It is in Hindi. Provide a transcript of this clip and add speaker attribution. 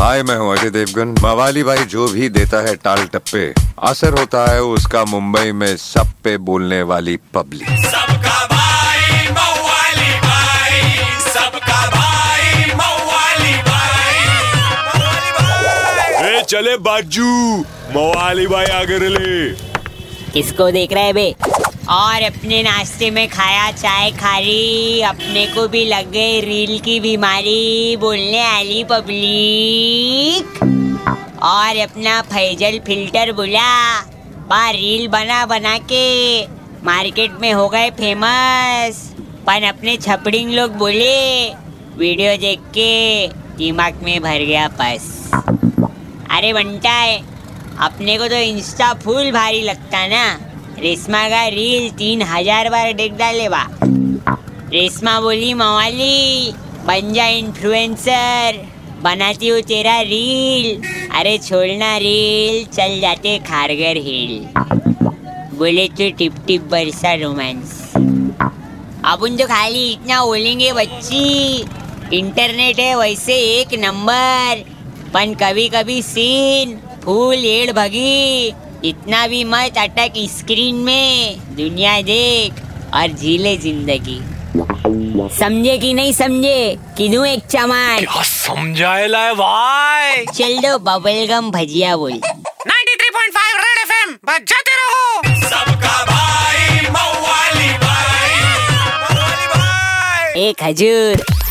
Speaker 1: हाय मैं हूँ अजय देवगन। मवाली भाई जो भी देता है टाल टप्पे असर होता है उसका मुंबई में सब पे बोलने वाली पब्लिक।
Speaker 2: सबका भाई मवाली भाई सबका भाई मवाली भाई।
Speaker 3: ए चले बाजू। मवाली भाई आगे ले
Speaker 4: किसको देख रहे है बे? और अपने नाश्ते में खाया चाय खारी, अपने को भी लग गई रील की बीमारी, बोलने आली पब्लिक। और अपना फैजल फ़िल्टर बोला बार रील बना बना के मार्केट में हो गए फ़ेमस। पर अपने छपड़िंग लोग बोले, वीडियो देख के दिमाग में भर गया पस अरे बनता है। अपने को तो इंस्टा फुल भारी लगता ना। रेशमा का रील तीन हज़ार बार देख डाले बा। रेशमा बोली, मवाली, बन जा इन्फ्लुएंसर बनाती हूँ तेरा रील। अरे छोड़ना रील, चल जाते खारगर हिल। बोले तो टिप टिप बरसा रोमांस अपन तो खाली इतना बोलेंगे, बच्ची इंटरनेट है वैसे एक नंबर पन कभी कभी सीन फूल एड़ भगी। इतना भी मत अटक स्क्रीन में। दुनिया देख और झीले ज़िंदगी। समझे कि नहीं समझे? किदू एक चमान
Speaker 3: क्या समझाएला है भाई?
Speaker 4: चल दो बबल गम भजिया बोल।
Speaker 5: 93.5 रेड एफएम बजाते रहो।
Speaker 2: सबका भाई मवाली भाई। मवाली भाई
Speaker 4: एक हजूर